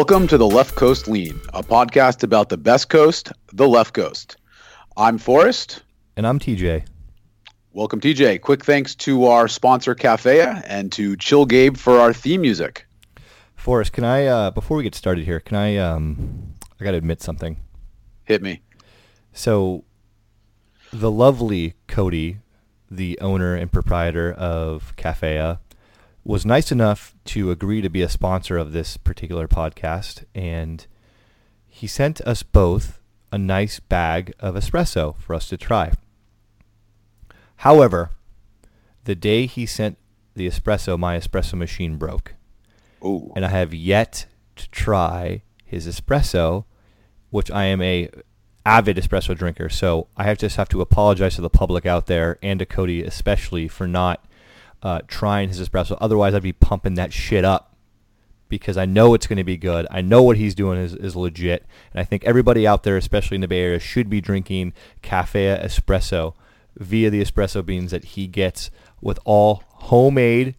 Welcome to the Left Coast Lean, a podcast about the best coast, the left coast. I'm Forrest. And I'm TJ. Welcome, TJ. Quick thanks to our sponsor, Cafea, and to Chill Gabe for our theme music. Forrest, can I, uh, before we get started here, can I, um, I got to admit something. Hit me. So, the lovely Cody, the owner and proprietor of Cafea, was nice enough to agree to be a sponsor of this particular podcast, and he sent us both a nice bag of espresso for us to try. However, the day he sent the espresso, my espresso machine broke. Ooh. And I have yet to try his espresso, which I am a avid espresso drinker. So I have just have to apologize to the public out there and to Cody especially for not uh, trying his espresso. Otherwise, I'd be pumping that shit up because I know it's going to be good. I know what he's doing is, is legit. And I think everybody out there, especially in the Bay Area, should be drinking Cafea Espresso via the espresso beans that he gets with all homemade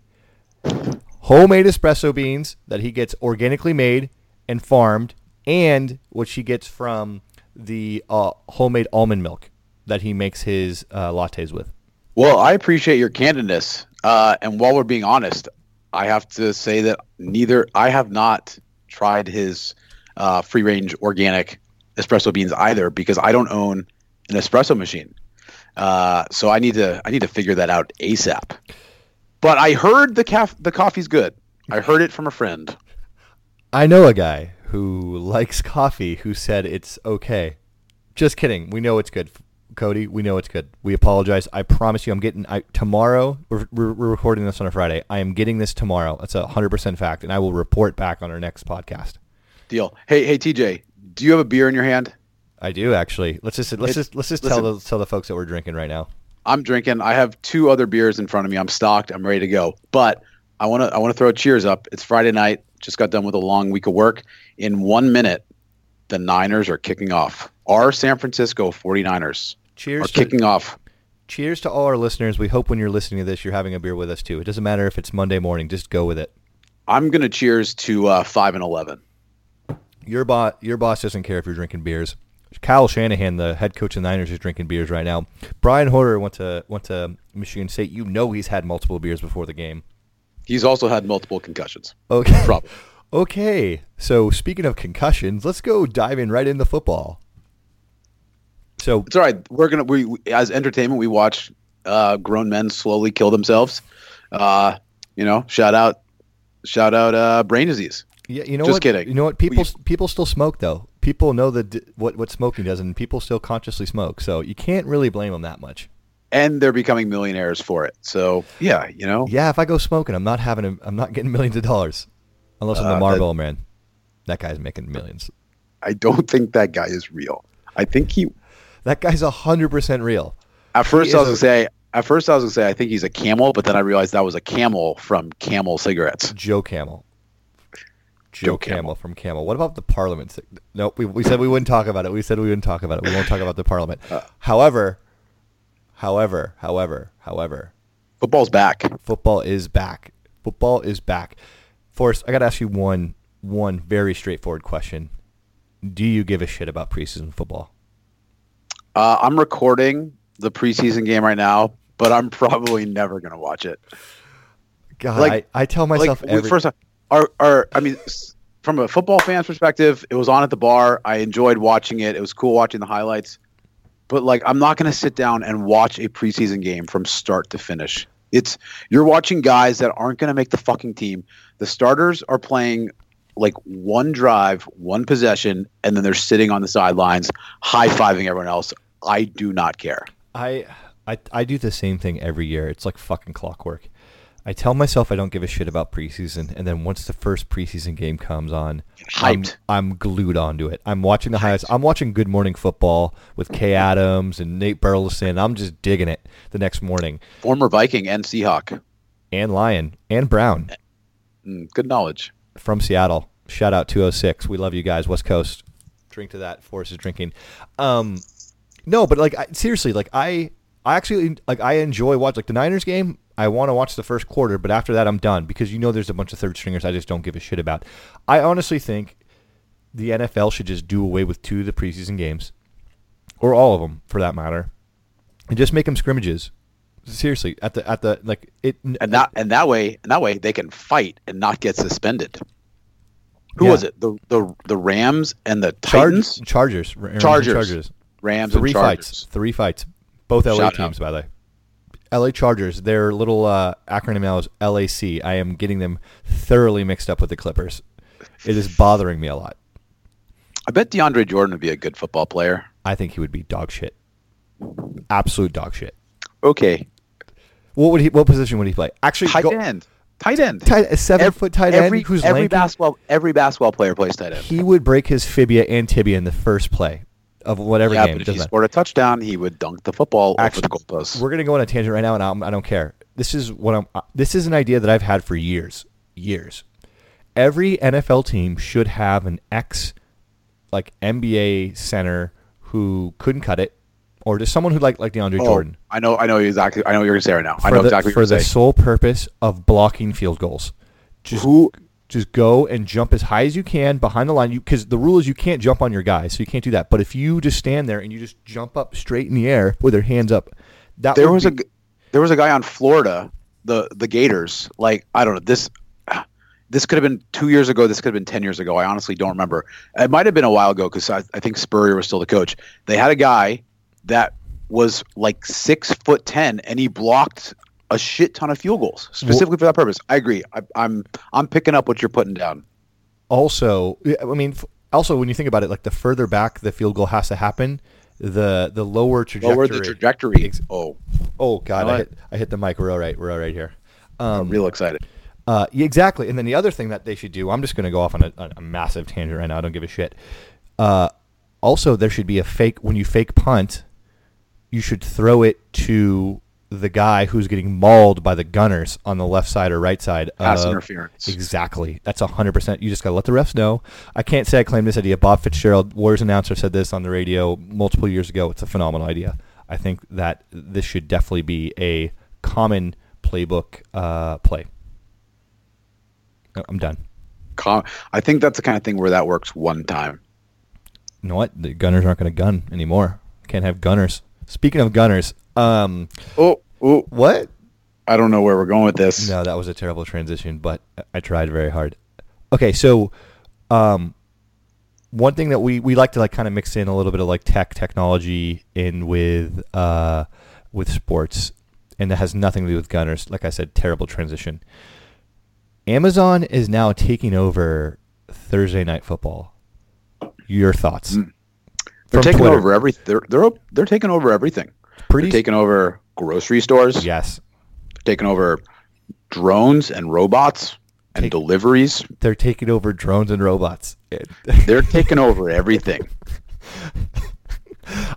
homemade espresso beans that he gets organically made and farmed and what she gets from the uh, homemade almond milk that he makes his uh, lattes with. Well, I appreciate your candidness. Uh, and while we're being honest, I have to say that neither I have not tried his uh, free range organic espresso beans either because I don't own an espresso machine. Uh, so I need to I need to figure that out ASAP. But I heard the caf- the coffee's good. I heard it from a friend. I know a guy who likes coffee who said it's okay. Just kidding. We know it's good. Cody, we know it's good. We apologize. I promise you, I'm getting I, tomorrow. We're, we're, we're recording this on a Friday. I am getting this tomorrow. That's a hundred percent fact, and I will report back on our next podcast. Deal. Hey, hey, TJ, do you have a beer in your hand? I do actually. Let's just let's just let's just tell the tell the folks that we're drinking right now. I'm drinking. I have two other beers in front of me. I'm stocked. I'm ready to go. But I want to I want to throw a cheers up. It's Friday night. Just got done with a long week of work. In one minute, the Niners are kicking off. Our San Francisco 49ers cheers are to, kicking off. Cheers to all our listeners. We hope when you're listening to this, you're having a beer with us too. It doesn't matter if it's Monday morning. Just go with it. I'm gonna cheers to uh, five and eleven. Your boss, your boss doesn't care if you're drinking beers. Kyle Shanahan, the head coach of the Niners, is drinking beers right now. Brian Hoyer went to went to Michigan State. You know he's had multiple beers before the game. He's also had multiple concussions. Okay. Probably. okay. So speaking of concussions, let's go dive in right into football. So it's all right. We're gonna we as entertainment we watch uh, grown men slowly kill themselves. Uh, you know, shout out, shout out, uh, brain disease. Yeah, you know Just what? kidding. You know what? People people still smoke though. People know that what what smoking does, and people still consciously smoke. So you can't really blame them that much. And they're becoming millionaires for it. So yeah, you know. Yeah, if I go smoking, I'm not having a, I'm not getting millions of dollars, unless I'm the Uh, Marlboro man. That guy's making millions. I don't think that guy is real. I think he. That guy's hundred percent real. At first, I was is gonna say. At first, I was gonna say I think he's a camel, but then I realized that was a camel from Camel cigarettes. Joe Camel. Joe, Joe Camel. Camel. from Camel. What about the Parliament? No, we, we said we wouldn't talk about it. We said we wouldn't talk about it. We won't talk about the Parliament. Uh. however, however, however, however, Football's back. football is back. Football is back. Forrest, I got to ask you one one very straightforward question. Do you give a shit about preseason football? Uh, I'm recording the preseason game right now, but I'm probably never gonna watch it. God, Like- I, I tell myself like every first our our I mean from a football fan's perspective, it was on at the bar. I enjoyed watching it. It was cool watching the highlights. But like I'm not going to sit down and watch a preseason game from start to finish. It's you're watching guys that aren't going to make the fucking team. The starters are playing like one drive, one possession, and then they're sitting on the sidelines high-fiving everyone else. I do not care. I, I I do the same thing every year. It's like fucking clockwork. I tell myself I don't give a shit about preseason, and then once the first preseason game comes on, I'm, I'm glued onto it. I'm watching the highlights. I'm watching Good Morning Football with Kay Adams and Nate Burleson. I'm just digging it the next morning. Former Viking and Seahawk. And Lion and Brown Mm, good knowledge. From Seattle. Shout out 206. We love you guys, West Coast. Drink to that. Forrest is drinking. Um, no, but like I, seriously, like I, I actually like I enjoy watch like the Niners game. I want to watch the first quarter, but after that I'm done because you know there's a bunch of third stringers I just don't give a shit about. I honestly think the NFL should just do away with two of the preseason games, or all of them for that matter, and just make them scrimmages. Seriously, at the at the like it. and that and that way and that way they can fight and not get suspended. Who Yeah. was it? The the the Rams and the Titans. Chargers, Rams Chargers. Chargers. Rams Three and Chargers. fights, three fights, both LA Shout teams, out. by the way. LA Chargers. Their little uh, acronym now is LAC. I am getting them thoroughly mixed up with the Clippers. It is bothering me a lot. I bet DeAndre Jordan would be a good football player. I think he would be dog shit. Absolute dog shit. Okay, What would he? What position would he play? Actually, tight go, end. Tight end. tight, a seven Ev- foot tight every, end who's every lanky. basketball every basketball player plays tight end. he would break his fibia and tibia in the first play of whatever yeah, game. but if he matter. scored a touchdown, he would dunk the football Actually, over the goalposts. We're gonna go on a tangent right now, and I'm, I don't care. This is what I'm. uh, This is an idea that I've had for years. Years. Every NFL team should have an ex, like NBA center who couldn't cut it, or just someone who like like DeAndre Oh, Jordan. I know, I know exactly. I know what you're gonna say right now. I for know the, exactly for the saying. sole purpose of blocking field goals. Just Who? just go and jump as high as you can behind the line. You because the rule is you can't jump on your guy, so you can't do that. But if you just stand there and you just jump up straight in the air with your hands up, that There would was a be- g- there was a guy on Florida, the the Gators. Like I don't know this. This could have been two years ago. This could have been ten years ago. I honestly don't remember. It might have been a while ago because I, I think Spurrier was still the coach. They had a guy that was like six foot ten, and he blocked a shit ton of field goals specifically for that purpose. I agree. I, I'm I'm picking up what you're putting down. also I mean also when you think about it, like the further back the field goal has to happen, the the lower trajectory. Lower the trajectory. Oh, Oh God, I it. hit I hit the mic. We're all right. We're all right here. Um, I'm real excited. Uh, exactly. And then the other thing that they should do, I'm just going to go off on a, a massive tangent right now. I don't give a shit. Uh, also, there should be a fake, when you fake punt, you should throw it to the guy who's getting mauled by the gunners on the left side or right side. Pass of- interference. Exactly. That's 100%. You just got to let the refs know. I can't say I claim this idea. Bob Fitzgerald, Warriors announcer, said this on the radio multiple years ago. It's a phenomenal idea. I think that this should definitely be a common playbook uh, play. I'm done. Com- I think that's the kind of thing where that works one time. You know what? The gunners aren't going to gun anymore. Can't have gunners. Speaking of gunners, um, Oh, oh, what? I don't know where we're going with this. No, that was a terrible transition, but I tried very hard. Okay, so um, one thing that we, we like to like kind of mix in a little bit of like tech technology in with uh, with sports, and that has nothing to do with gunners. Like I said, terrible transition. Amazon is now taking over Thursday night football. Your thoughts? Mm. They're taking Twitter. over every. They're they're they're taking over everything. Pretty They're taking over grocery stores. yes. Taking over drones and robots and Take- deliveries. They're taking over drones and robots. They're taking over everything.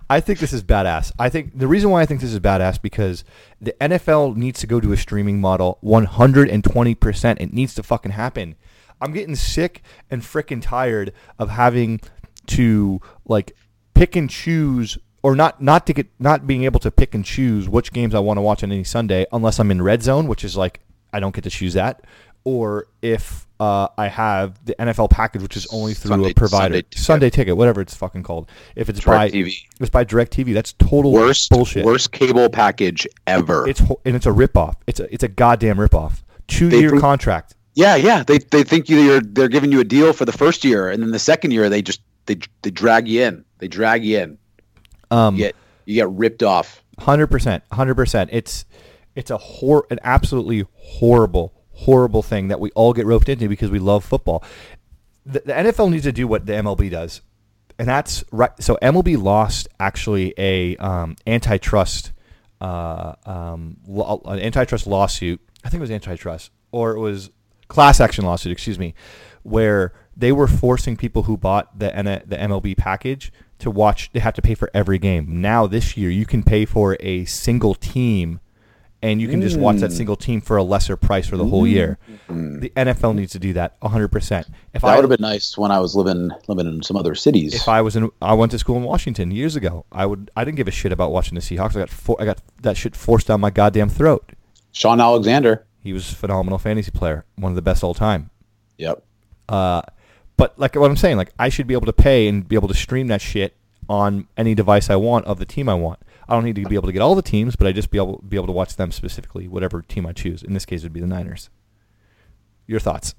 I think this is badass. I think the reason why I think this is badass because the NFL needs to go to a streaming model 120%. It needs to fucking happen. I'm getting sick and freaking tired of having to like pick and choose or not not to get not being able to pick and choose which games I want to watch on any Sunday unless I'm in red zone, which is like I don't get to choose that, or if uh, I have the NFL package, which is only through Sunday- a provider, Sunday ticket. Sunday ticket, whatever it's fucking called. If it's by DirecTV. if it's by DirecTV, that's total Worst bullshit. worst cable package ever. It's and it's a ripoff. It's a it's a goddamn ripoff. Two They year pro- contract. yeah, yeah. They they think you're they're giving you a deal for the first year, and then the second year they just they they drag you in. They drag you in. Um, You get you get ripped off. Hundred percent, hundred percent. It's it's a hor an absolutely horrible, horrible thing that we all get roped into because we love football. The, the NFL needs to do what the MLB does, and that's right. So MLB lost actually a um, antitrust uh, um, an antitrust lawsuit. I think it was antitrust, or it was class action lawsuit. Excuse me, where they were forcing people who bought the N- the MLB package to watch. They have to pay for every game. Now this year, you can pay for a single team. And you can just watch that single team for a lesser price for the whole year. The NFL needs to do that 100%. If That I would have been nice when I was living living in some other cities. if I was in, I went to school in Washington years ago. I would, I didn't give a shit about watching the Seahawks. I got, for, I got that shit forced down my goddamn throat. Shaun Alexander. He was a phenomenal fantasy player, one of the best all time. Yep. Uh, but like what I'm saying, like I should be able to pay and be able to stream that shit on any device I want of the team I want. I don't need to be able to get all the teams, but I just be able be able to watch them specifically, whatever team I choose. In this case, it would be the Niners. Your thoughts?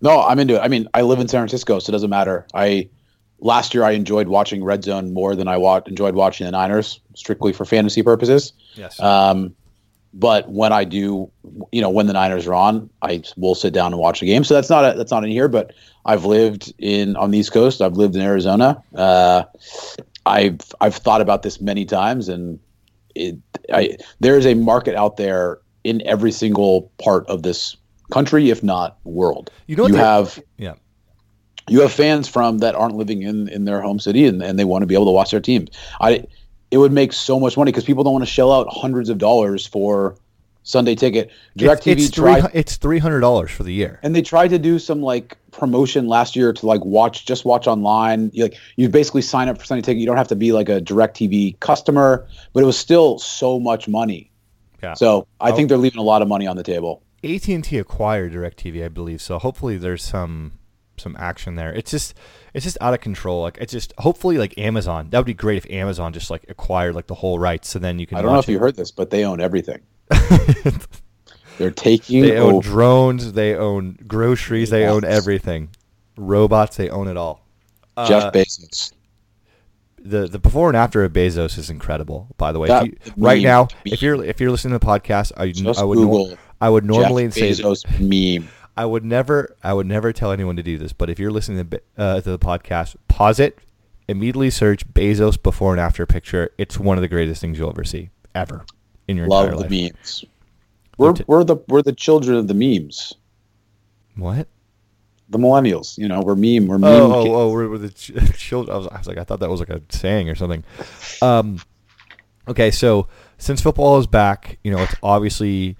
No, I'm into it. I mean, I live in San Francisco, so it doesn't matter. I last year I enjoyed watching Red Zone more than I wa- enjoyed watching the Niners, strictly for fantasy purposes. Yes. Um, but when I do, you know, when the Niners are on, I will sit down and watch the game. So that's not a, that's not in here. But I've lived in on the East Coast. I've lived in Arizona. Uh, I've I've thought about this many times, and it I there is a market out there in every single part of this country, if not world. You know you have yeah. you have fans from that aren't living in in their home city and, and they want to be able to watch their teams. I it would make so much money because people don't want to shell out hundreds of dollars for Sunday ticket. It's, DirecTV it's tried It's three hundred dollars for the year. and they tried to do some like promotion last year to like watch just watch online. You, like you basically sign up for Sunday ticket. You don't have to be like a DirecTV customer, but it was still so much money. Yeah. So I Oh. think they're leaving a lot of money on the table. AT and T acquired DirecTV, I believe. So hopefully there's some some action there. It's just it's just out of control. Like it's just hopefully like Amazon. That would be great if Amazon just like acquired like the whole rights, so then you can. I don't know if you heard this, but they own everything. They're taking They own over. drones. They own groceries. They own everything. Robots. They own it all. Jeff Uh, Bezos. the the before and after of Bezos is incredible. By the way, If you- right now, if you're if you're listening to the podcast, I, I would Google I would normally Jeff say Bezos meme. I would never I would never tell anyone to do this, but if you're listening to, uh, to the podcast, pause it, immediately search Bezos before and after picture. It's one of the greatest things you'll ever see ever in your life. Love the memes. We're t- we're the we're the children of the memes. What? The millennials, you know, we're meme. We're meme. Oh, oh, kids. oh, we're, we're the ch- children. I was, I was like, I thought that was like a saying or something. Um, okay, so since football is back, you know, it's obviously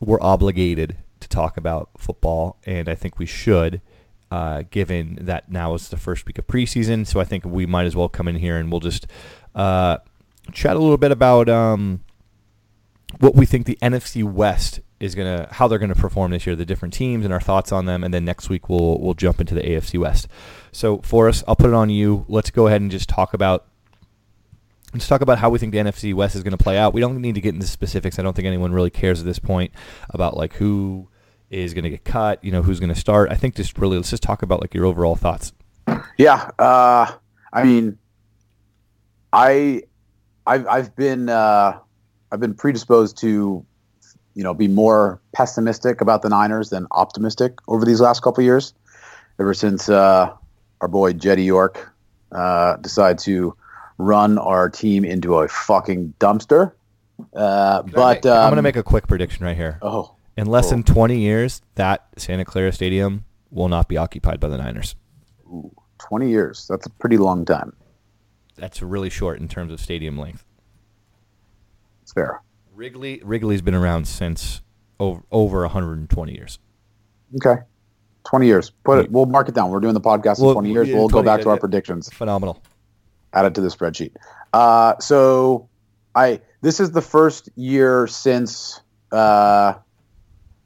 we're obligated talk about football, and I think we should, uh, given that now is the first week of preseason. So I think we might as well come in here and we'll just uh, chat a little bit about um, what we think the NFC West is gonna, how they're gonna perform this year, the different teams, and our thoughts on them, and then next week we'll we'll jump into the AFC West. So Forrest, I'll put it on you. Let's go ahead and just talk about let's talk about how we think the NFC West is going to play out. We don't need to get into specifics. I don't think anyone really cares at this point about like who is going to get cut, you know, who's going to start. I think just really let's just talk about like your overall thoughts. Yeah, uh, I mean, I, I've I've been uh, I've been predisposed to, you know, be more pessimistic about the Niners than optimistic over these last couple of years. Ever since uh, our boy Jed York uh, decided to run our team into a fucking dumpster. Uh, but I'm going to make a quick prediction right here. oh In less cool. than 20 years, that Santa Clara Stadium will not be occupied by the Niners. ooh, 20 years. That's a pretty long time. That's really short in terms of stadium length. It's fair. Wrigley Wrigley's been around since over over 120 years. Okay. 20 years. Put it. We'll mark it down. We're doing the podcast Well, in 20 years. yeah, We'll 20 go back to our yeah. predictions. Phenomenal. Add it to the spreadsheet. Uh, so I this is the first year since uh,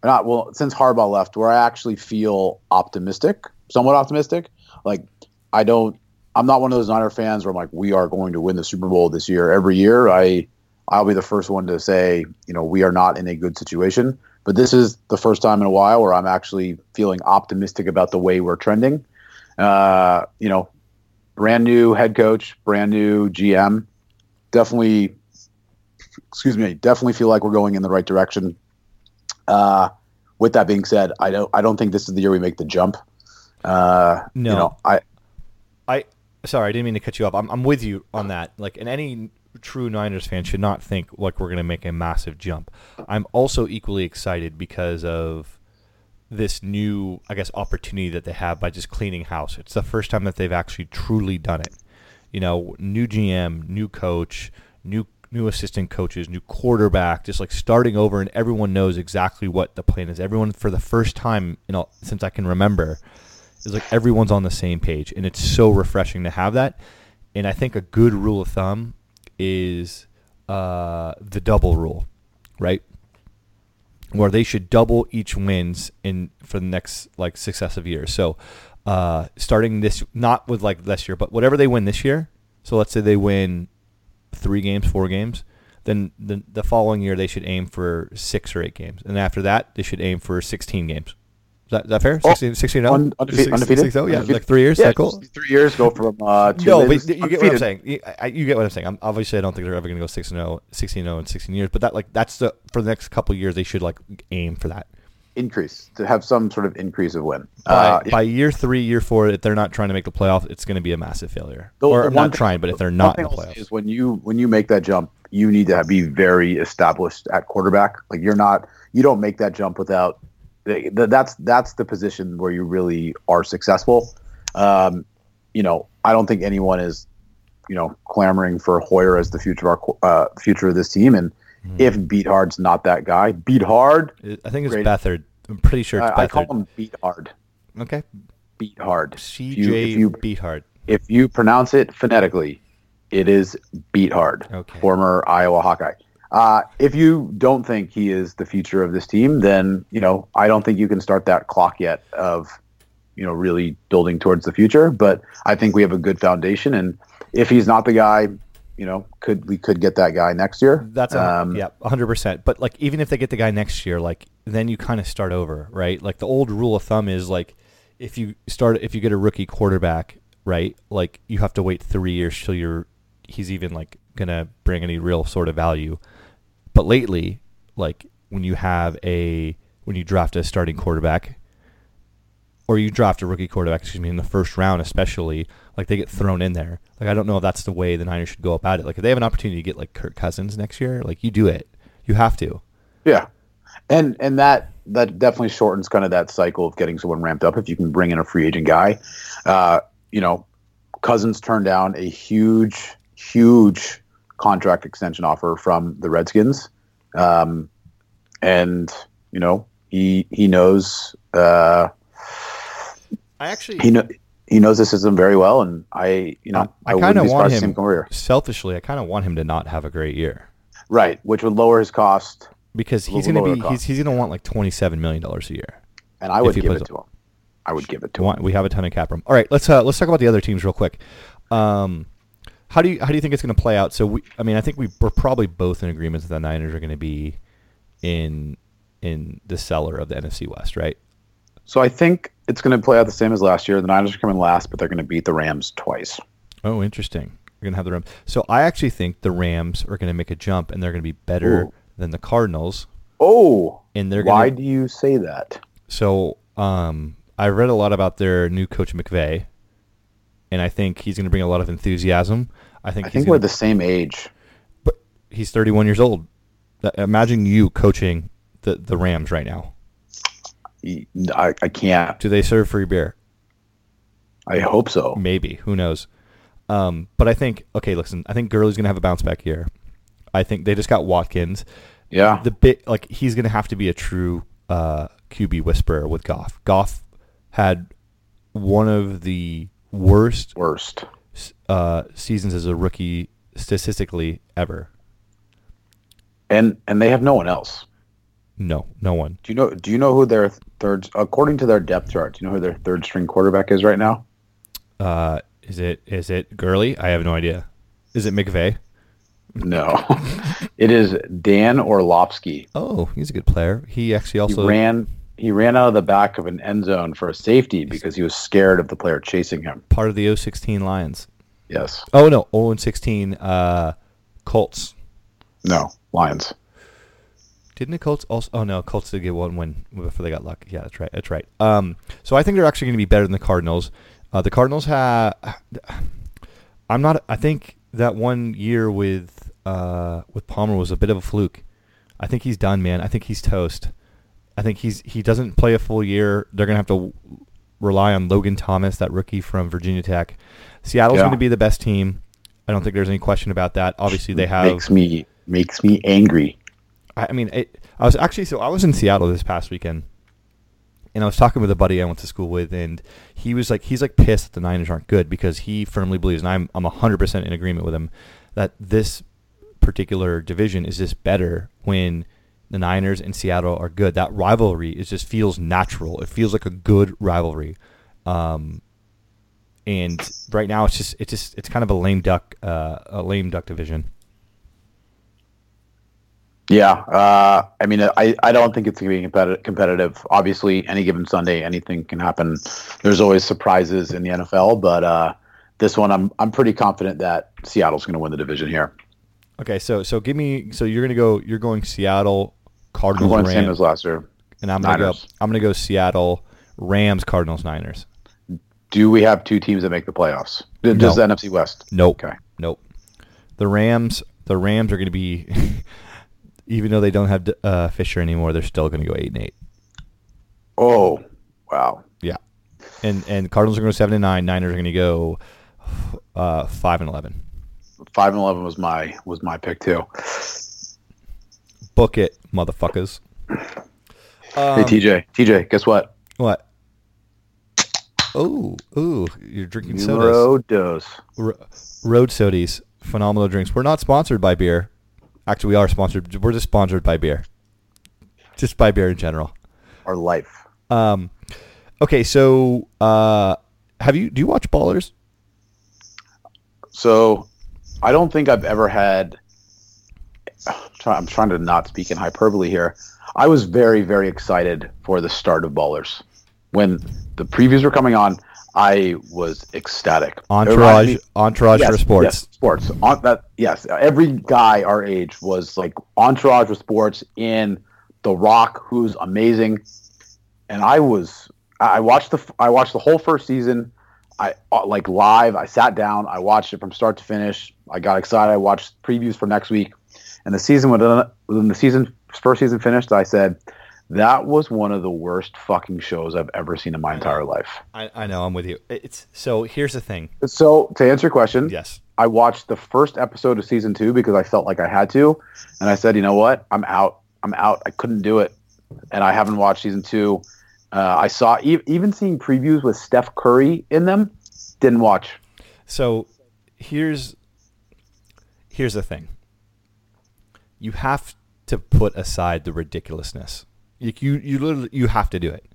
not well since Harbaugh left where I actually feel optimistic, somewhat optimistic. Like I don't. I'm not one of those Niner fans where I'm like, we are going to win the Super Bowl this year. Every year, I I'll be the first one to say, you know, we are not in a good situation. But this is the first time in a while where I'm actually feeling optimistic about the way we're trending. Uh, you know, brand new head coach, brand new GM. Definitely, excuse me, definitely feel like we're going in the right direction. Uh, with that being said, I don't I don't think this is the year we make the jump. Uh, No. you know, I I sorry, I didn't mean to cut you off. I'm, I'm with you on that. Like, and any true Niners fan should not think like we're going to make a massive jump. I'm also equally excited because of this new, I guess, opportunity that they have by just cleaning house. It's the first time that they've actually truly done it. You know, new GM, new coach, new new assistant coaches, new quarterback, just like starting over, and everyone knows exactly what the plan is. Everyone, for the first time, you know, since I can remember, is like everyone's on the same page, and it's so refreshing to have that. And I think a good rule of thumb is uh, the double rule, right? Where they should double each wins in for the next like successive years. So uh, starting this not with like this year, but whatever they win this year. So let's say they win three games, four games. Then the the following year they should aim for six or eight games, and after that they should aim for sixteen games. Is that, is that fair? Oh, 16, 16 0? Un- undefeated- undefeated? Yeah, Undefeated? like three years. Yeah, is that cool? Three years go from uh, two No, but you get what I'm saying. You, I, you get what I'm saying. I'm, obviously, I don't think they're ever going to go 6 and 0, 16 0 in 16 years. But that like that's the for the next couple years they should like aim for that. Increase to have some sort of increase of win. By, Uh, by year three, year four, if they're not trying to make the playoff, it's going to be a massive failure. The- or the I'm one not thing- trying, but if they're not in the playoffs, is when you when you make that jump, you need to have, be very established at quarterback. Like you're not, you don't make that jump without. th- th- That's that's the position where you really are successful. Um, you know, I don't think anyone is, you know, clamoring for Hoyer as the future of our uh, future of this team. And Hmm. if Beat Hard's not that guy, Beat Hard, I think it's Great. Bethard. I'm pretty sure it's I, I call him Beat Hard. Okay, Beat Hard. CJ If you- if you- Beathard. if you pronounce it phonetically, it is beat hard. Okay. Former Iowa Hawkeye. Uh, if you don't think he is the future of this team, then you know I don't think you can start that clock yet of you know really building towards the future. But I think we have a good foundation, and if he's not the guy, you know, could we could get that guy next year? That's a, um, yeah, hundred percent. But like, even if they get the guy next year, like then you kind of start over, right? Like the old rule of thumb is like, if you start, if you get a rookie quarterback, right? Like you have to wait three years till you're he's even like gonna bring any real sort of value. But lately, like when you have a when you draft a starting quarterback, or you draft a rookie quarterback, excuse me, in the first round, especially, like they get thrown in there. Like I don't know if that's the way the Niners should go about it. Like if they have an opportunity to get like Kirk Cousins next year, like you do it. You have to. Yeah, and and that that definitely shortens kind of that cycle of getting someone ramped up if you can bring in a free agent guy. Uh, you know, Cousins turned down a huge, huge contract extension offer from the Redskins, um, and you know he he knows uh, I actually he know. He knows the system very well, and I, you know, I I, kinda wouldn't want surprised to see him- selfishly, I kind of want him to not have a great year Right, which would lower his cost, because he's going to be he's, he's going to want like twenty seven million dollars a year. and I would give it to him. I would give it to We him. We have a ton of cap room. All right, let's uh, let's talk about the other teams real quick. Um, how do you how do you think it's going to play out? So we, I mean, I think we we're probably both in agreement that the Niners are going to be in in the cellar of the NFC West, right? So I think it's going to play out the same as last year. The Niners are coming last, but they're going to beat the Rams twice. Oh, interesting. You're going to have the Rams. So I actually think the Rams are going to make a jump, and they're going to be better Ooh. than the Cardinals. Oh, And they're why to do you say that? So um, I read a lot about their new coach McVay, and I think he's going to bring a lot of enthusiasm. I think I think we're the same age. but he's 31 years old. Imagine you coaching the the Rams right now. I, I can't. Do they serve free beer? I hope so. Maybe. Who knows? Um, but I think okay. Listen, I think Gurley's going to have a bounce back year. I think they just got Watkins. Yeah. the bit like he's going to have to be a true uh, QB whisperer with Goff. Goff had one of the worst Worst. uh, seasons as a rookie statistically ever. And and they have no one else. No, no one. Do you know? Do you know who their third? According to their depth chart, do you know who their third string quarterback is right now? Uh, is it is it Gurley? I have no idea. Is it McVay? No, it is Dan Orlovsky. Oh, he's a good player. He actually He also ran. He ran out of the back of an end zone for a safety because he was scared of the player chasing him. part of the 016 Lions. Yes. Oh no, 0 16 uh, Colts. No. Lions. Didn't the Colts also? Oh no, Colts did get one win before they got Luck. Yeah, that's right. That's right. Um, so I think they're actually going to be better than the Cardinals. Uh, the Cardinals have. I'm not. I think that one year with uh, with Palmer was a bit of a fluke. I think he's done, man. I think he's toast. I think he's he doesn't play a full year. They're going to have to rely on Logan Thomas, that rookie from Virginia Tech. Seattle's Yeah. going to be the best team. I don't think there's any question about that. Obviously, they have. makes me makes me angry. I I mean, it, I was actually so I was in Seattle this past weekend, and I was talking with a buddy I went to school with, and he was like, he's like pissed that the Niners aren't good because he firmly believes, and I'm I'm hundred percent in agreement with him, that this particular division is just better when the Niners and Seattle are good. That rivalry is just feels natural. It feels like a good rivalry, Um, and right now it's just it's just it's kind of a lame duck uh, a lame duck division. Yeah, uh, I mean, I, I don't think it's going to be competitive, competitive. Obviously, any given Sunday, anything can happen. There's always surprises in the NFL, but uh, this one, I'm I'm pretty confident that Seattle's going to win the division here. Okay, so so give me so you're gonna go you're going Seattle I'm Cardinals going Rams, same as last year. and I'm gonna go I'm gonna go Seattle Rams Cardinals Niners. Do we have two teams that make the playoffs? Just the NFC West. Nope. Okay. Nope. The Rams the Rams are gonna be even though they don't have uh, Fisher anymore, they're still gonna go eight and eight. Oh, wow. Yeah, and and Cardinals are going to go seven and nine. Niners are going to go uh, five and eleven. Five and eleven was my was my pick too. Book it, motherfuckers. hey Um, TJ, TJ, guess what? What? Oh, ooh, you're drinking sodas. Numero dos. R- road sodies, phenomenal drinks. We're not sponsored by beer. Actually, we are sponsored. We're just sponsored by beer. Just by beer in general. Our life. Um, okay, so uh, have you? Do you watch Ballers? So, I don't think I've ever had. I'm trying to not speak in hyperbole here. I was very, very excited for the start of Ballers. When the previews were coming on, I was ecstatic. Entourage, me- Entourage for sports. yes, sports. On that, yes. Every guy our age was like entourage for sports in The Rock, who's amazing. And I was, I watched the, I watched the whole first season. I uh, like live. I sat down. I watched it from start to finish. I got excited. I watched previews for next week, and the season when when the season first season finished, I said that was one of the worst fucking shows I've ever seen in my entire life. I, I know. I'm with you. It's so. Here's the thing. So to answer your question, Yes. I watched the first episode of season two because I felt like I had to, and I said, you know what, I'm out. I'm out. I couldn't do it, and I haven't watched season two. Uh, I saw e- even seeing previews with Steph Curry in them. Didn't watch. So here's here's the thing. You have to put aside the ridiculousness. You you you literally you have to do it.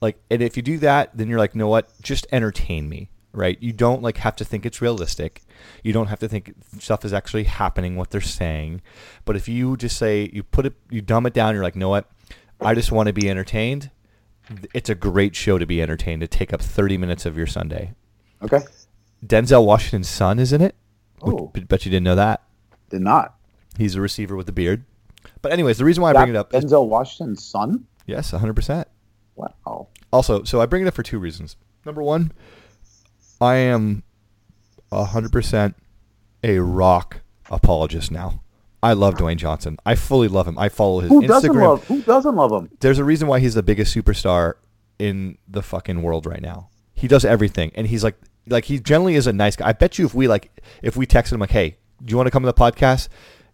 Like and if you do that, then you're like, "No what? Just entertain me." Right? You don't like have to think it's realistic. You don't have to think stuff is actually happening what they're saying. But if you just say you put it you dumb it down, you're like, "No what? I just want to be entertained." It's a great show to be entertained to take up 30 minutes of your Sunday. Okay, Denzel Washington's son is in it. Oh. Bet you didn't know that. did not. He's a receiver with a beard. But anyways, the reason why I bring it up is Denzel Washington's son. yes, 100%. Wow. Also, so I bring it up for two reasons. Number one, I am 100% a rock apologist now. I love Dwayne Johnson. I fully love him. I follow his Who Instagram. doesn't love? Who doesn't love him? There's a reason why he's the biggest superstar in the fucking world right now. He does everything, and he's like, like he generally is a nice guy. I bet you if we like, if we texted him like, "Hey, do you want to come to the podcast?"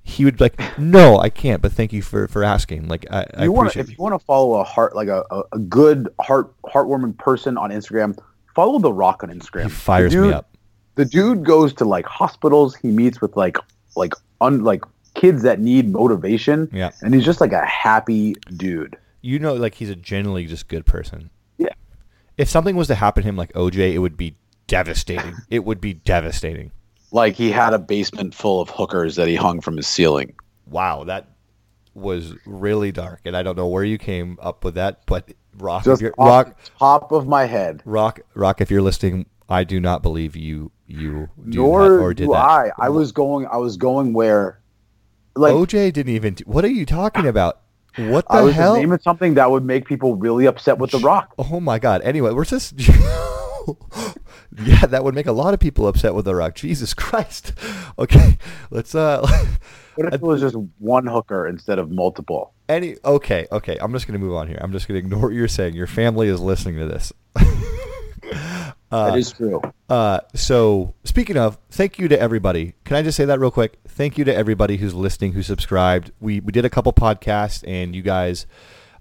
He would be like, "No, I can't." But thank you for for asking. Like, I, I want appreciate. if you want to follow a heart like a, a, a good heart heartwarming person on Instagram, follow The Rock on Instagram. he fires The me dude- up. The dude goes to like hospitals. He meets with like like un like kids that need motivation. Yeah. and he's just like a happy dude. You know, like he's a generally just good person. Yeah. If something was to happen to him like OJ, it would be devastating. it would be devastating. Like he had a basement full of hookers that he hung from his ceiling. Wow, that was really dark, and I don't know where you came up with that, but Rock, if Just you're, off Rock, the top of my head. Rock, Rock, if you're listening, I do not believe you. You do Nor that or did do that. I. I was going. I was going where, like, OJ didn't even. Do, what are you talking about? What the I was just hell? naming something that would make people really upset with The Rock. Oh my god. Anyway, we're just. yeah, that would make a lot of people upset with the Rock. Jesus Christ. Okay, let's uh. What if it was just one hooker instead of multiple? Any okay, okay. I'm just gonna move on here. I'm just gonna ignore what you're saying. Your family is listening to this. that is true. Uh, so speaking of, thank you to everybody. Can I just say that real quick? Thank you to everybody who's listening, who subscribed. We we did a couple podcasts, and you guys,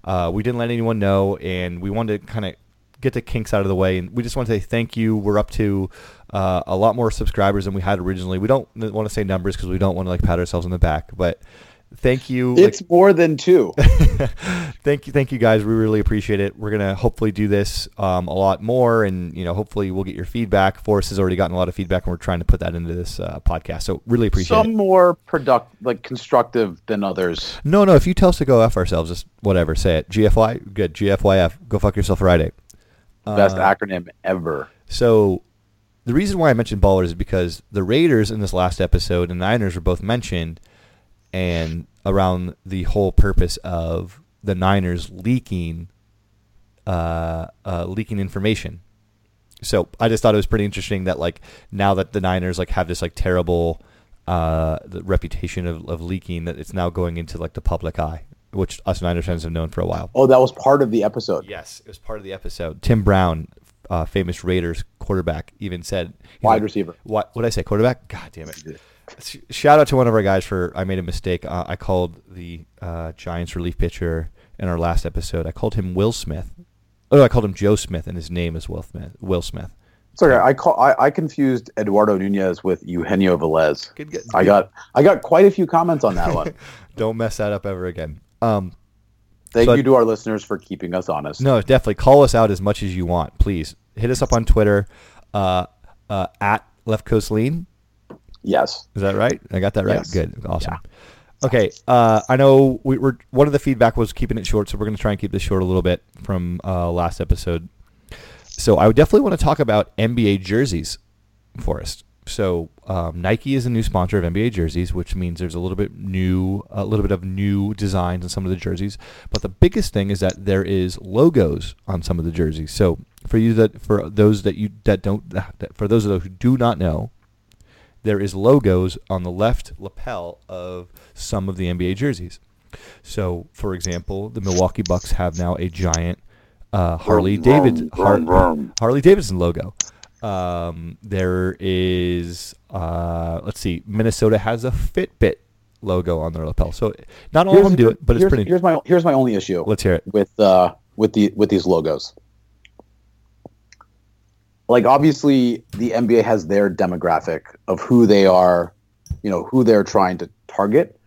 uh, we didn't let anyone know, and we wanted to kind of get the kinks out of the way, and we just want to say thank you. We're up to uh, a lot more subscribers than we had originally. We don't want to say numbers because we don't want to like pat ourselves on the back, but thank you. like- It's more than two. thank you, thank you guys. We really appreciate it. We're gonna hopefully do this um, a lot more, and you know, hopefully we'll get your feedback. Forrest has already gotten a lot of feedback, and we're trying to put that into this uh, podcast. So really appreciate Some it. more product, like constructive than others. No, no. If you tell us to go f ourselves, just whatever. Say it. GFY. Good. GFYF. Go fuck yourself Friday. Best Uh, acronym ever. So the reason why I mentioned ballers is because the Raiders in this last episode and the Niners were both mentioned, and around the whole purpose of the Niners leaking, uh, uh, leaking information. So I just thought it was pretty interesting that like now that the Niners like have this like terrible uh, the reputation of, of leaking that it's now going into like the public eye, which us Niners fans have known for a while. Oh, that was part of the episode. Yes, it was part of the episode. Tim Brown, uh, famous Raiders quarterback, even said Wide like, receiver. What would I say? Quarterback? God damn it! Shout out to one of our guys for I made a mistake. Uh, I called the uh, Giants relief pitcher in our last episode. I called him Will Smith. Oh, I called him Joe Smith, and his name is Will Smith. Will Smith. Okay. I call I, I confused Eduardo Nunez with Eugenio Velez. Good, good, I got I got quite a few comments on that one. Don't mess that up ever again. Um, Thank So- you to our listeners for keeping us honest. No, definitely call us out as much as you want. Please hit us up on Twitter uh, uh, at Left Coast Lean. Yes. Is that right? I got that right. Yes. Good. Awesome. Okay. Uh, I know we were one of the feedback was keeping it short, so we're going to try and keep this short a little bit from uh, last episode. So I would definitely want to talk about NBA jerseys, Forrest. So um, Nike is a new sponsor of NBA jerseys, which means there's a little bit new, a little bit of new designs on some of the jerseys. But the biggest thing is that there is logos on some of the jerseys. So for you that for those that you that don't that, for those of those who do not know, there is logos on the left lapel of some of the NBA jerseys. So, for example, the Milwaukee Bucks have now a giant uh, Harley David Har- Harley Davidson logo. Um, there is, uh, let's see, Minnesota has a Fitbit logo on their lapel. So, not all of them do it, but it's here's, pretty. Here's my here's my only issue Let's hear it. with uh with the with these logos. Like obviously the NBA has their demographic of who they are, you know, who they're trying to target.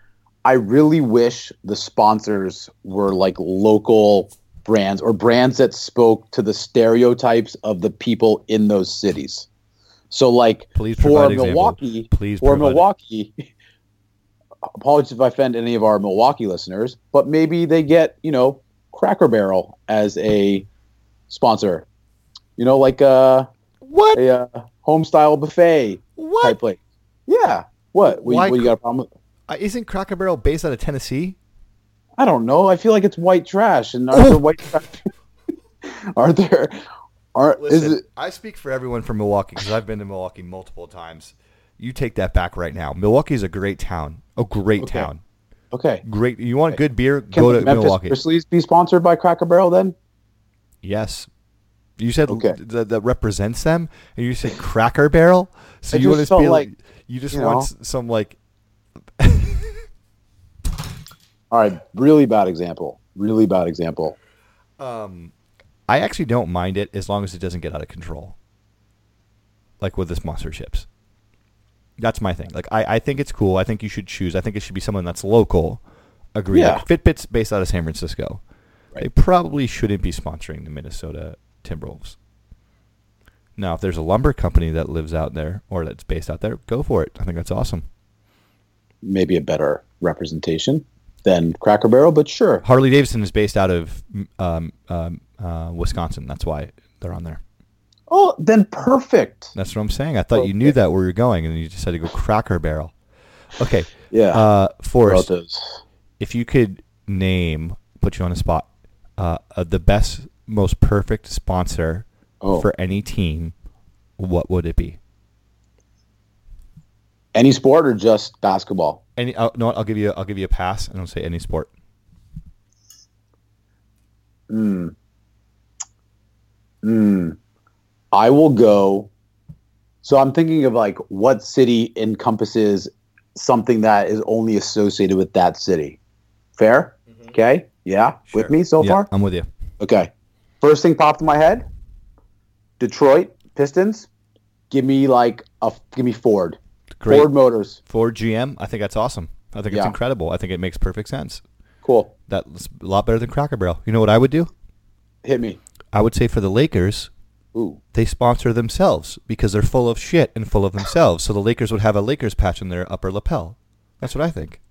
I really wish the sponsors were like local brands or brands that spoke to the stereotypes of the people in those cities. So like Please for. Milwaukee, Please for provide- Milwaukee, apologies if I offend any of our Milwaukee listeners, but maybe they get, you know, Cracker Barrel as a sponsor. You know, like a, What? a uh, home style buffet What? type place. Yeah. What? What, Why you- what you got a problem with? Uh, isn't Cracker Barrel based out of Tennessee? I don't know. I feel like it's white trash. And are there white trash? are there? Are is it? I speak for everyone from Milwaukee because I've been to Milwaukee multiple times. You take that back right now. Milwaukee is a great town. A great Okay. town. Okay. Great. You want good beer? Can go the to Memphis Milwaukee. Grizzlies be sponsored by Cracker Barrel then? Yes. You said Okay. that, that represents them, and you said Cracker Barrel. So It you just want to be like, like, you just you want know. s- some like All right. Really bad example. Really bad example. um I actually don't mind it as long as it doesn't get out of control. Like with the sponsorships. That's my thing. Like I, I think it's cool. I think you should choose. I think it should be someone that's local. Agree. Yeah. Like Fitbit's based out of San Francisco. They probably shouldn't be sponsoring the Minnesota Timberwolves. Now, if there's a lumber company that lives out there or that's based out there, go for it. I think that's awesome. Maybe a better representation than Cracker Barrel, but sure. Harley Davidson is based out of um, um, uh, Wisconsin. That's why they're on there. Oh, then perfect. That's what I'm saying. I thought you knew that where you're going, and you just had to go Cracker Barrel. Okay, Yeah. uh, Forrest, if you could name, put you on a spot, uh, uh, the best, most perfect sponsor Oh. for any team, what would it be? Any sport or just basketball? Any? Uh, no, I'll give you. I'll give you a pass, and I'll say any sport. Hmm. Hmm. I will go. So I'm thinking of like what city encompasses something that is only associated with that city. Fair? Okay. Yeah. With me so Yeah, far? I'm with you. Okay. First thing popped in my head. Detroit Pistons. Give me like a give me Ford. Great. Ford Motors. Ford GM. I think that's awesome. I think Yeah. it's incredible. I think it makes perfect sense. Cool. That's a lot better than Cracker Barrel. You know what I would do? Hit me. I would say for the Lakers, Ooh. they sponsor themselves because they're full of shit and full of themselves. So the Lakers would have a Lakers patch in their upper lapel. That's what I think.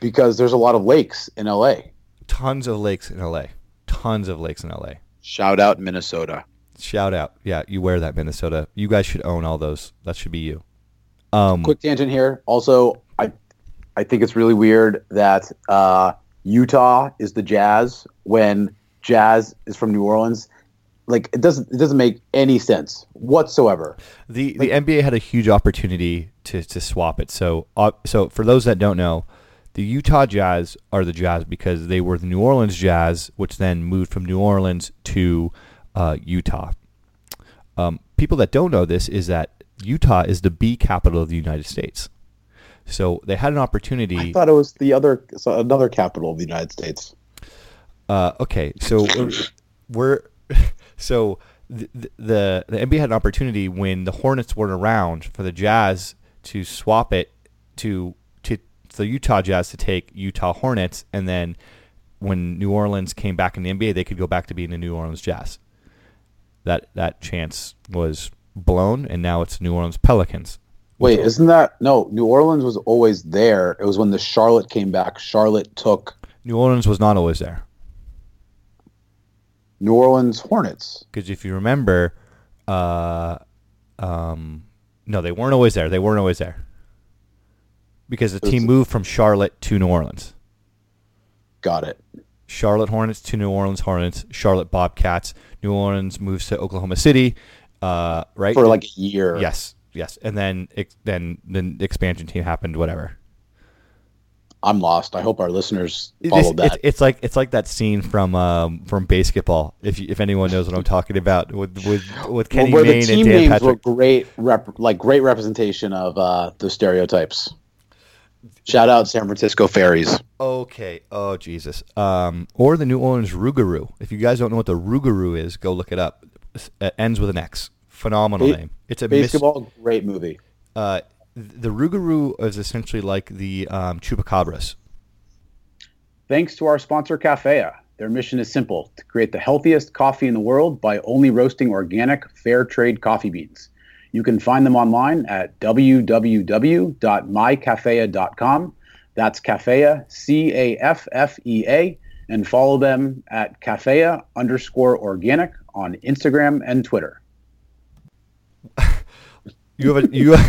Because there's a lot of lakes in LA. Tons of lakes in LA. Tons of lakes in LA. Shout out Minnesota. Shout out. Yeah, you wear that Minnesota. You guys should own all those. That should be you. Um Quick tangent here. Also, I I think it's really weird that uh, Utah is the Jazz when Jazz is from New Orleans. Like it doesn't it doesn't make any sense whatsoever. The the NBA had a huge opportunity to, to swap it. So uh, so for those that don't know, the Utah Jazz are the Jazz because they were the New Orleans Jazz, which then moved from New Orleans to uh, Utah. Um, people that don't know this is that Utah is the bee capital of the United States. So they had an opportunity. I thought it was the other so another capital of the United States. Uh, okay, so we're, we're so the, the the NBA had an opportunity when the Hornets weren't around for the Jazz to swap it to to the Utah Jazz to take Utah Hornets, and then when New Orleans came back in the NBA, they could go back to being the New Orleans Jazz. That that chance was blown, and now it's New Orleans Pelicans. Wait, isn't that no? New Orleans was always there. It was when the Charlotte came back. Charlotte took New Orleans was not always there. New Orleans Hornets. because if you remember, uh, um, no, they weren't always there. They weren't always there because the team moved from Charlotte to New Orleans. Got it. Charlotte Hornets to New Orleans Hornets. Charlotte Bobcats. New Orleans moves to Oklahoma City. Uh, right For like a year. yes, yes, and then ex- then the expansion team happened. Whatever. I'm lost. I hope our listeners It's, followed that. it's, it's like it's like that scene from um, from basketball. If you, if anyone knows what I'm talking about with with with Well, Kenny the Mayne and Dan names Patrick. were great, rep, like great representation of uh, the stereotypes. Shout out San Francisco Fairies. Okay. Oh Jesus. Um, or the New Orleans Rougarou. If you guys don't know what the Rougarou is, go look it up. It ends with an X. Phenomenal Ba- name. It's a mis- Basketball, great movie. uh, the Rougarou is essentially like the um, chupacabras. Thanks to our sponsor, Caffea. Their mission is simple to create the healthiest coffee in the world by only roasting organic, fair trade coffee beans. You can find them online at www.mycaffea.com. That's Caffea, C A F F E A, and follow them at Caffea underscore organic on Instagram and Twitter. You have a you.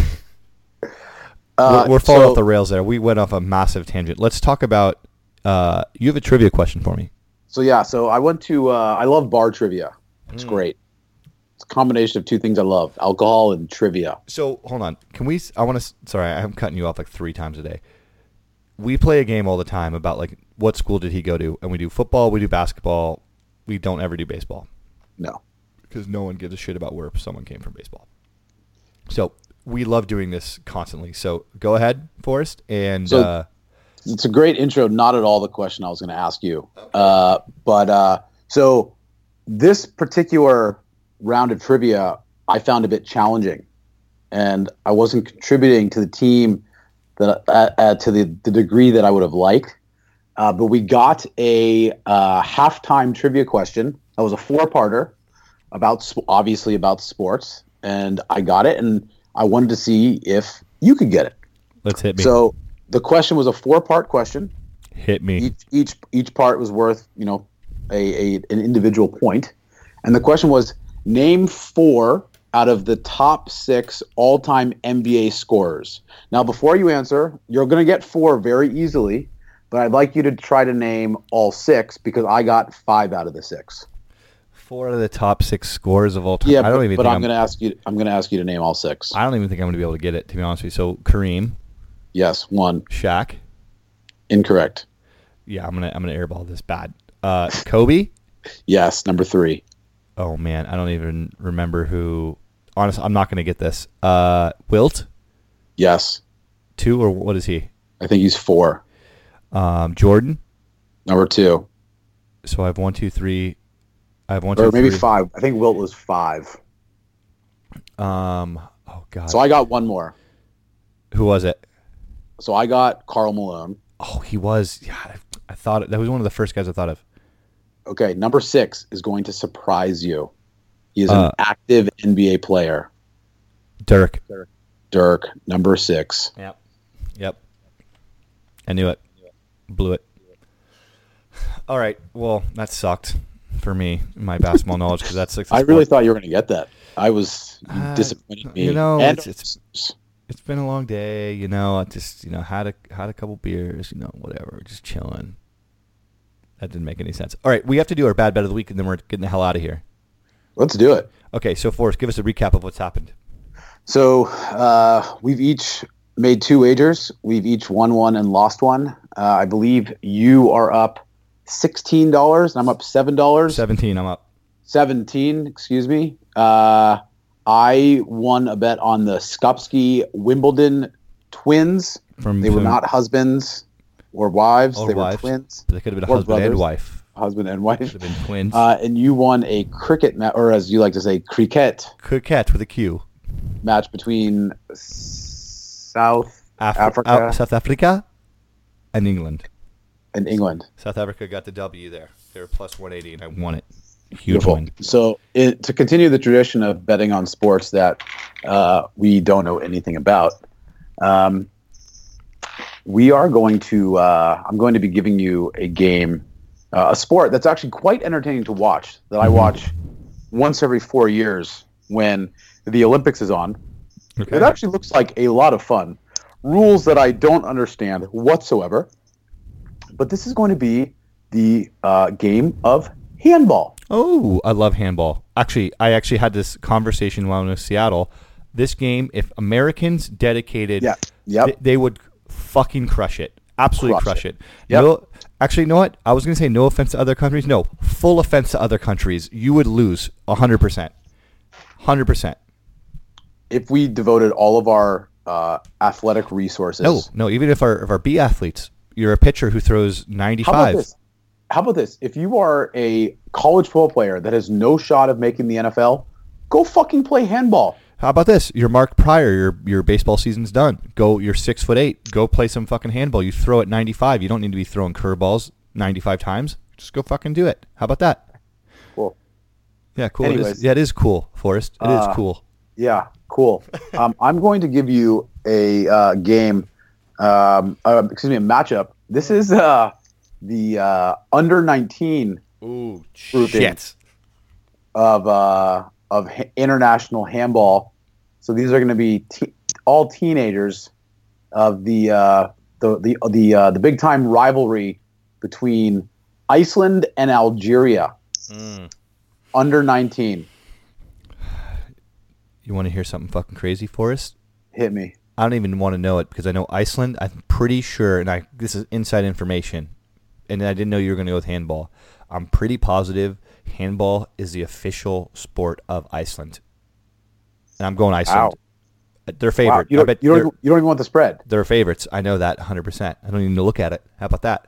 Uh, we're, we're falling so- off the rails there. We went off a massive tangent. Let's talk about. Uh, you have a trivia question for me. So yeah, so I went to uh, I love bar trivia. It's Mm. great. It's a combination of two things I love: alcohol and trivia. So hold on. Can we? I want to. Sorry, I'm cutting you off like three times a day. We play a game all the time about like what school did he go to, and we do football, we do basketball, we don't ever do baseball No. because no one gives a shit about where someone came from baseball. So we love doing this constantly. So go ahead, Forrest, and So- uh, It's a great intro. Not at all the question I was going to ask you. Uh, but uh, so this particular round of trivia, I found a bit challenging, and I wasn't contributing to the team that uh, uh, to the, the degree that I would have liked. Uh, but we got a uh, halftime trivia question. That was a four-parter about obviously about sports, and I got it, and I wanted to see if you could get it. let's hit me. So the question was a four-part question. hit me. Each each each part was worth you know a, a an individual point, and the question was name four out of the top six all-time NBA scorers. Now, before you answer, you're going to get four very easily, but I'd like you to try to name all six because I got five out of the six. Four of the top six scores of all time. Yeah, I don't but, even but think I'm, I'm. going to ask you. I'm going to ask you to name all six. I don't even think I'm going to be able to get it. To be honest with you. So Kareem, Yes, one Shaq. incorrect. Yeah, I'm gonna I'm gonna airball this bad. Uh, Kobe. Yes, number three. Oh man, I don't even remember who. Honestly, I'm not gonna get this. Uh, Wilt Yes, two or what is he? I think he's four. Um, Jordan. Number two, So I have one, two, three. I have one, two, or maybe three. five. I think Wilt was five. Um. Oh God. So I got one more. who was it? so I got Karl Malone. Oh, he was. Yeah, I, I thought that was one of the first guys I thought of. Okay, number six is going to surprise you. He is an Uh. active NBA player. Dirk. Dirk. Dirk, number six. Yep. Yep. I knew it. Blew it. All right. Well, that sucked for me, my basketball knowledge, because that's like I really thought you were going to get that. I was Uh, disappointed me. you know, And- it's- it's been a long day. You know, I just you know had a had a couple beers. You know, whatever, just chilling. That didn't make any sense. All right, we have to do our bad bet of the week, and then we're getting the hell out of here. let's do it. Okay, so Forrest, give us a recap of what's happened. So uh, we've each made two wagers. We've each won one and lost one. Uh, I believe you are up sixteen dollars, and I'm up seven dollars. Seventeen, I'm up. 17, excuse me. Uh, I won a bet on the Skupski Wimbledon twins. From They were not husbands or wives, Or they wives. were twins, They could have been a husband and wife. husband and wife. Could have been twins. Uh, and you won a cricket match, or as you like to say, cricket Cricket with a Q. match between South Af- Africa out- South Africa and England. And England. South Africa got the W there. They were plus 180, and I won it. Huge Beautiful. win. So, it, to continue the tradition of betting on sports that uh, we don't know anything about, um, we are going to. Uh, I'm going to be giving you a game, uh, a sport that's actually quite entertaining to watch. That I Mhm. watch once every four years when the Olympics is on. Okay. It actually looks like a lot of fun. Rules that I don't understand whatsoever. But this is going to be the uh, game of handball. Oh, I love handball. Actually, I actually had this conversation while I was in Seattle. This game, if Americans dedicated, Yeah. Yep. th- they would fucking crush it. Absolutely Crush crush, it. it. Yep. No, actually, you know what? I was going to say no offense to other countries. No, full offense to other countries. You would lose 100%. 100%. if we devoted all of our uh, athletic resources. No, no, even if our, if our B athletes, you're a pitcher who throws How about 95. this? How about this? If you are a college football player that has no shot of making the NFL, go fucking play handball. How about this? You're Mark Pryor. Your your baseball season's done. Go. You're six foot eight. Go play some fucking handball. You throw at 95. You don't need to be throwing curveballs 95 times. Just go fucking do it. How about that? Cool. Yeah, cool. Anyways. is, yeah, it is cool, Forrest. It is Uh, cool. Yeah, cool. um, I'm going to give you a uh, game, um, uh, excuse me, a matchup. This is uh, the uh, under 19 Ooh, grouping. shit. of uh, of ha- international handball. So these are going to be te- all teenagers of the uh, the the the uh, the big time rivalry between Iceland and Algeria Mm. under 19. You want to hear something fucking crazy, Forrest? Hit me. I don't even want to know it because I know Iceland. I'm pretty sure, and I this is inside information, and I didn't know you were going to go with handball. I'm pretty positive handball is the official sport of Iceland, and I'm going Iceland. They're Wow. favorite. You don't, you, don't, they're, even- you don't even want the spread. they're favorites. I know that 100. percent I don't even need to look at it. How about that?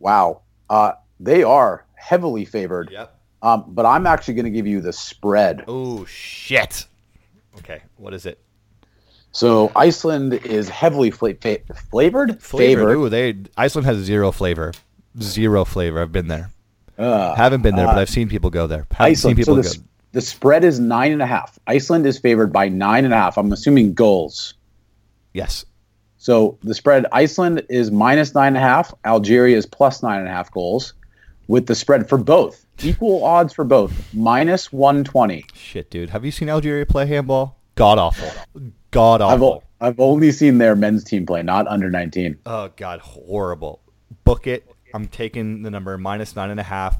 Wow. Uh, they are heavily favored. Yep. Um, but I'm actually going to give you the spread. Oh shit. Okay, what is it? So Iceland is heavily fla- fa- flavored. Flavor. Ooh, they Iceland has zero flavor. Zero flavor. I've been there. Uh, Haven't been there, but uh, I've seen people go there. Haven't seen Iceland. So the, go. the spread is nine and a half. Iceland is favored by nine and a half. I'm assuming goals. Yes. So the spread Iceland is minus nine and a half. Algeria is plus nine and a half goals, with the spread for both equal odds for both minus one twenty. Shit, dude. Have you seen Algeria play handball? God awful. God awful. I've I've only seen their men's team play, not under nineteen. Oh God, horrible. Book it. I'm taking the number minus nine and a half.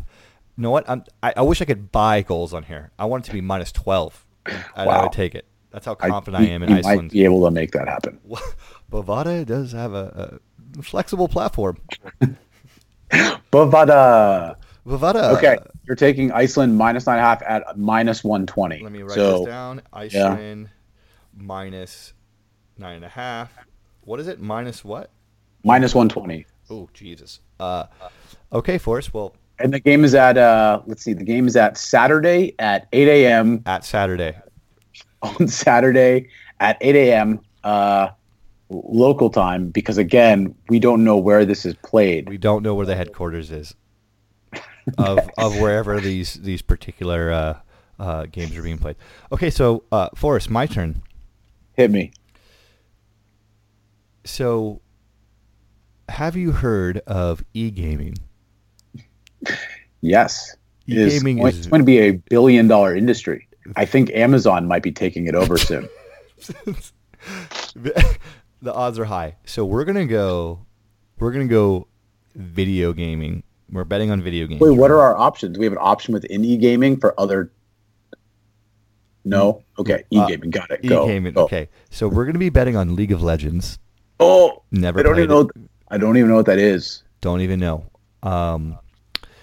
You know what? I'm, I, I wish I could buy goals on here. I want it to be minus twelve. And I Wow. would take it. That's how confident I, we- am in might be able to make that happen. Bovada does have a, a flexible platform. Bovada. Bovada. Okay, you're taking Iceland minus nine and a half at minus one twenty. Let me write so this down. Iceland minus nine and a half. What is it? Minus what? minus one twenty. Oh Jesus. Uh, okay, Forrest. Well, And the game is at uh let's see, the game is at Saturday at eight AM at Saturday. on Saturday at eight AM. Uh local time because again, we don't know where this is played. We don't know where the headquarters is of of wherever these these particular uh, uh, games are being played. Okay, so uh, Forrest, my turn. Hit me. So, have you heard of e gaming? Yes. It is E-gaming going, is- it's going to be a billion dollar industry. I think Amazon might be taking it over soon. the odds are high. So we're gonna go. We're gonna go video gaming. We're betting on video games. Wait, what are our options? We have an option within e-gaming for other. No. Okay. E-gaming. Got it. Go. E-gaming. Go. Okay, so we're gonna be betting on League of Legends. Oh, Never I don't even know. it. I don't even know what that is. Don't even know. Um,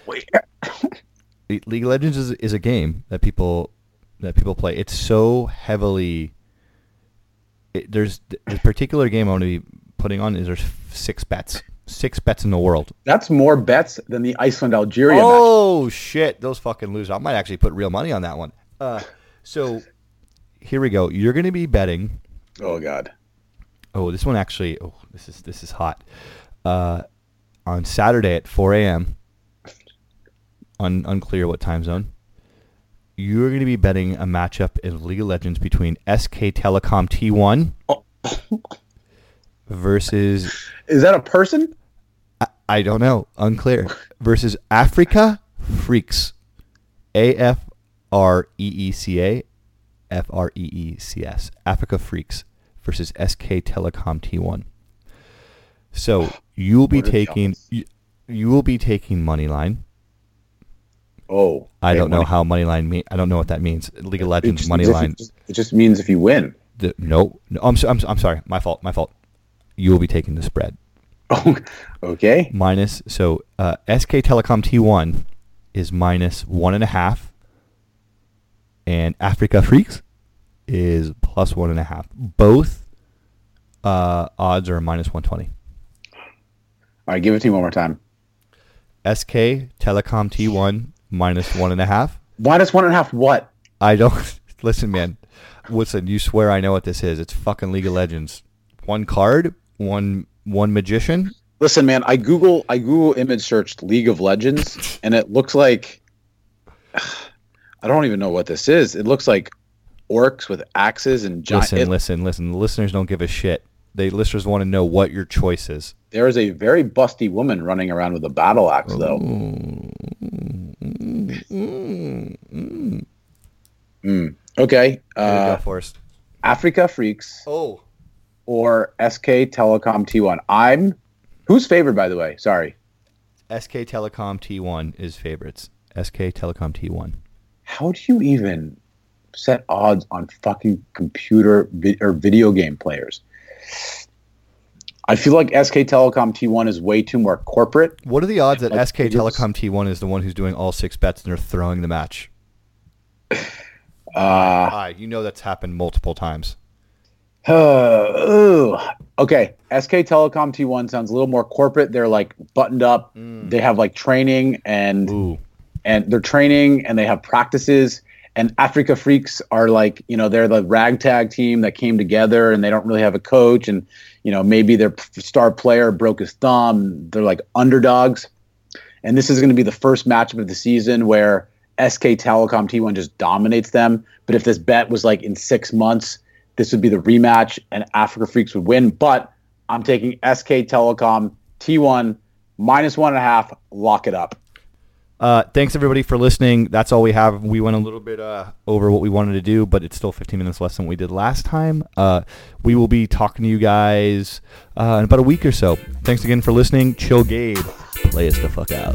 Wait. League of Legends is, is a game that people that people play. It's so heavily. It, there's the particular game I want to be putting on is there's six bets, six bets in the world. That's more bets than the Iceland Algeria match. Oh shit! Those fucking losers. I might actually put real money on that one. Uh, so here we go. You're going to be betting. Oh God. Oh, this one actually. Oh, this is this is hot. Uh, on Saturday at 4 a.m. Un, unclear what time zone. You're going to be betting a matchup in League of Legends between SK Telecom T1 Oh. versus Is that a person? I, don't know, unclear versus Afreeca Freecs, A F R E E C A, F R E E C S, Afreeca Freecs versus SK Telecom T1. So you will be What are the taking you, you will be taking money line. Oh. I don't know money. how money line mean. I don't know what that means. League of Legends just money if line. It just means if you win. The, no, no. I'm, so, I'm I'm sorry. My fault. My fault. You will be taking the spread Oh, okay. minus. So uh, SK Telecom T1 is minus one and a half, and Afreeca Freecs is plus one and a half. Both uh, odds are minus one twenty. All right, give it to me one more time. SK Telecom T1 minus one and a half. Minus one and a half. What? I don't listen, man. Listen, you swear I know what this is. It's fucking League of Legends. One card, one one magician. Listen, man. I Google. I Google image searched League of Legends, and it looks like. I don't even know what this is. It looks like orcs with axes and giant. Listen, it- listen, listen. The listeners don't give a shit. The listeners want to know what your choice is. there is a very busty woman running around with a battle axe, though. Mm. Okay. Uh, go. Afreeca Freecs Oh, or SK Telecom T1. I'm. Who's favored, by the way? Sorry. SK Telecom T1 is favorites. SK Telecom T1. How do you even set odds on fucking computer vi- or video game players? I feel like SK Telecom T1 is way too more corporate. What are the odds that Like, SK Telecom T1 is the one who's doing all six bets and they're throwing the match? Uh, Ah, you know that's happened multiple times. ooh. okay, SK Telecom T1 sounds a little more corporate. They're like buttoned up. Mm. They have like training and Ooh. and they're training and they have practices and afreeca freecs are like you know they're the ragtag team that came together and they don't really have a coach and you know maybe their star player broke his thumb they're like underdogs and this is going to be the first matchup of the season where sk telecom t1 just dominates them but if this bet was like in six months this would be the rematch and afreeca freecs would win but i'm taking sk telecom t1 minus one and a half lock it up Uh, thanks everybody for listening. That's all we have. We went a little bit uh, over what we wanted to do, but it's still 15 minutes less than we did last time. Uh, we will be talking to you guys uh, in about a week or so. Thanks again for listening. Chill Gabe, play us the fuck out.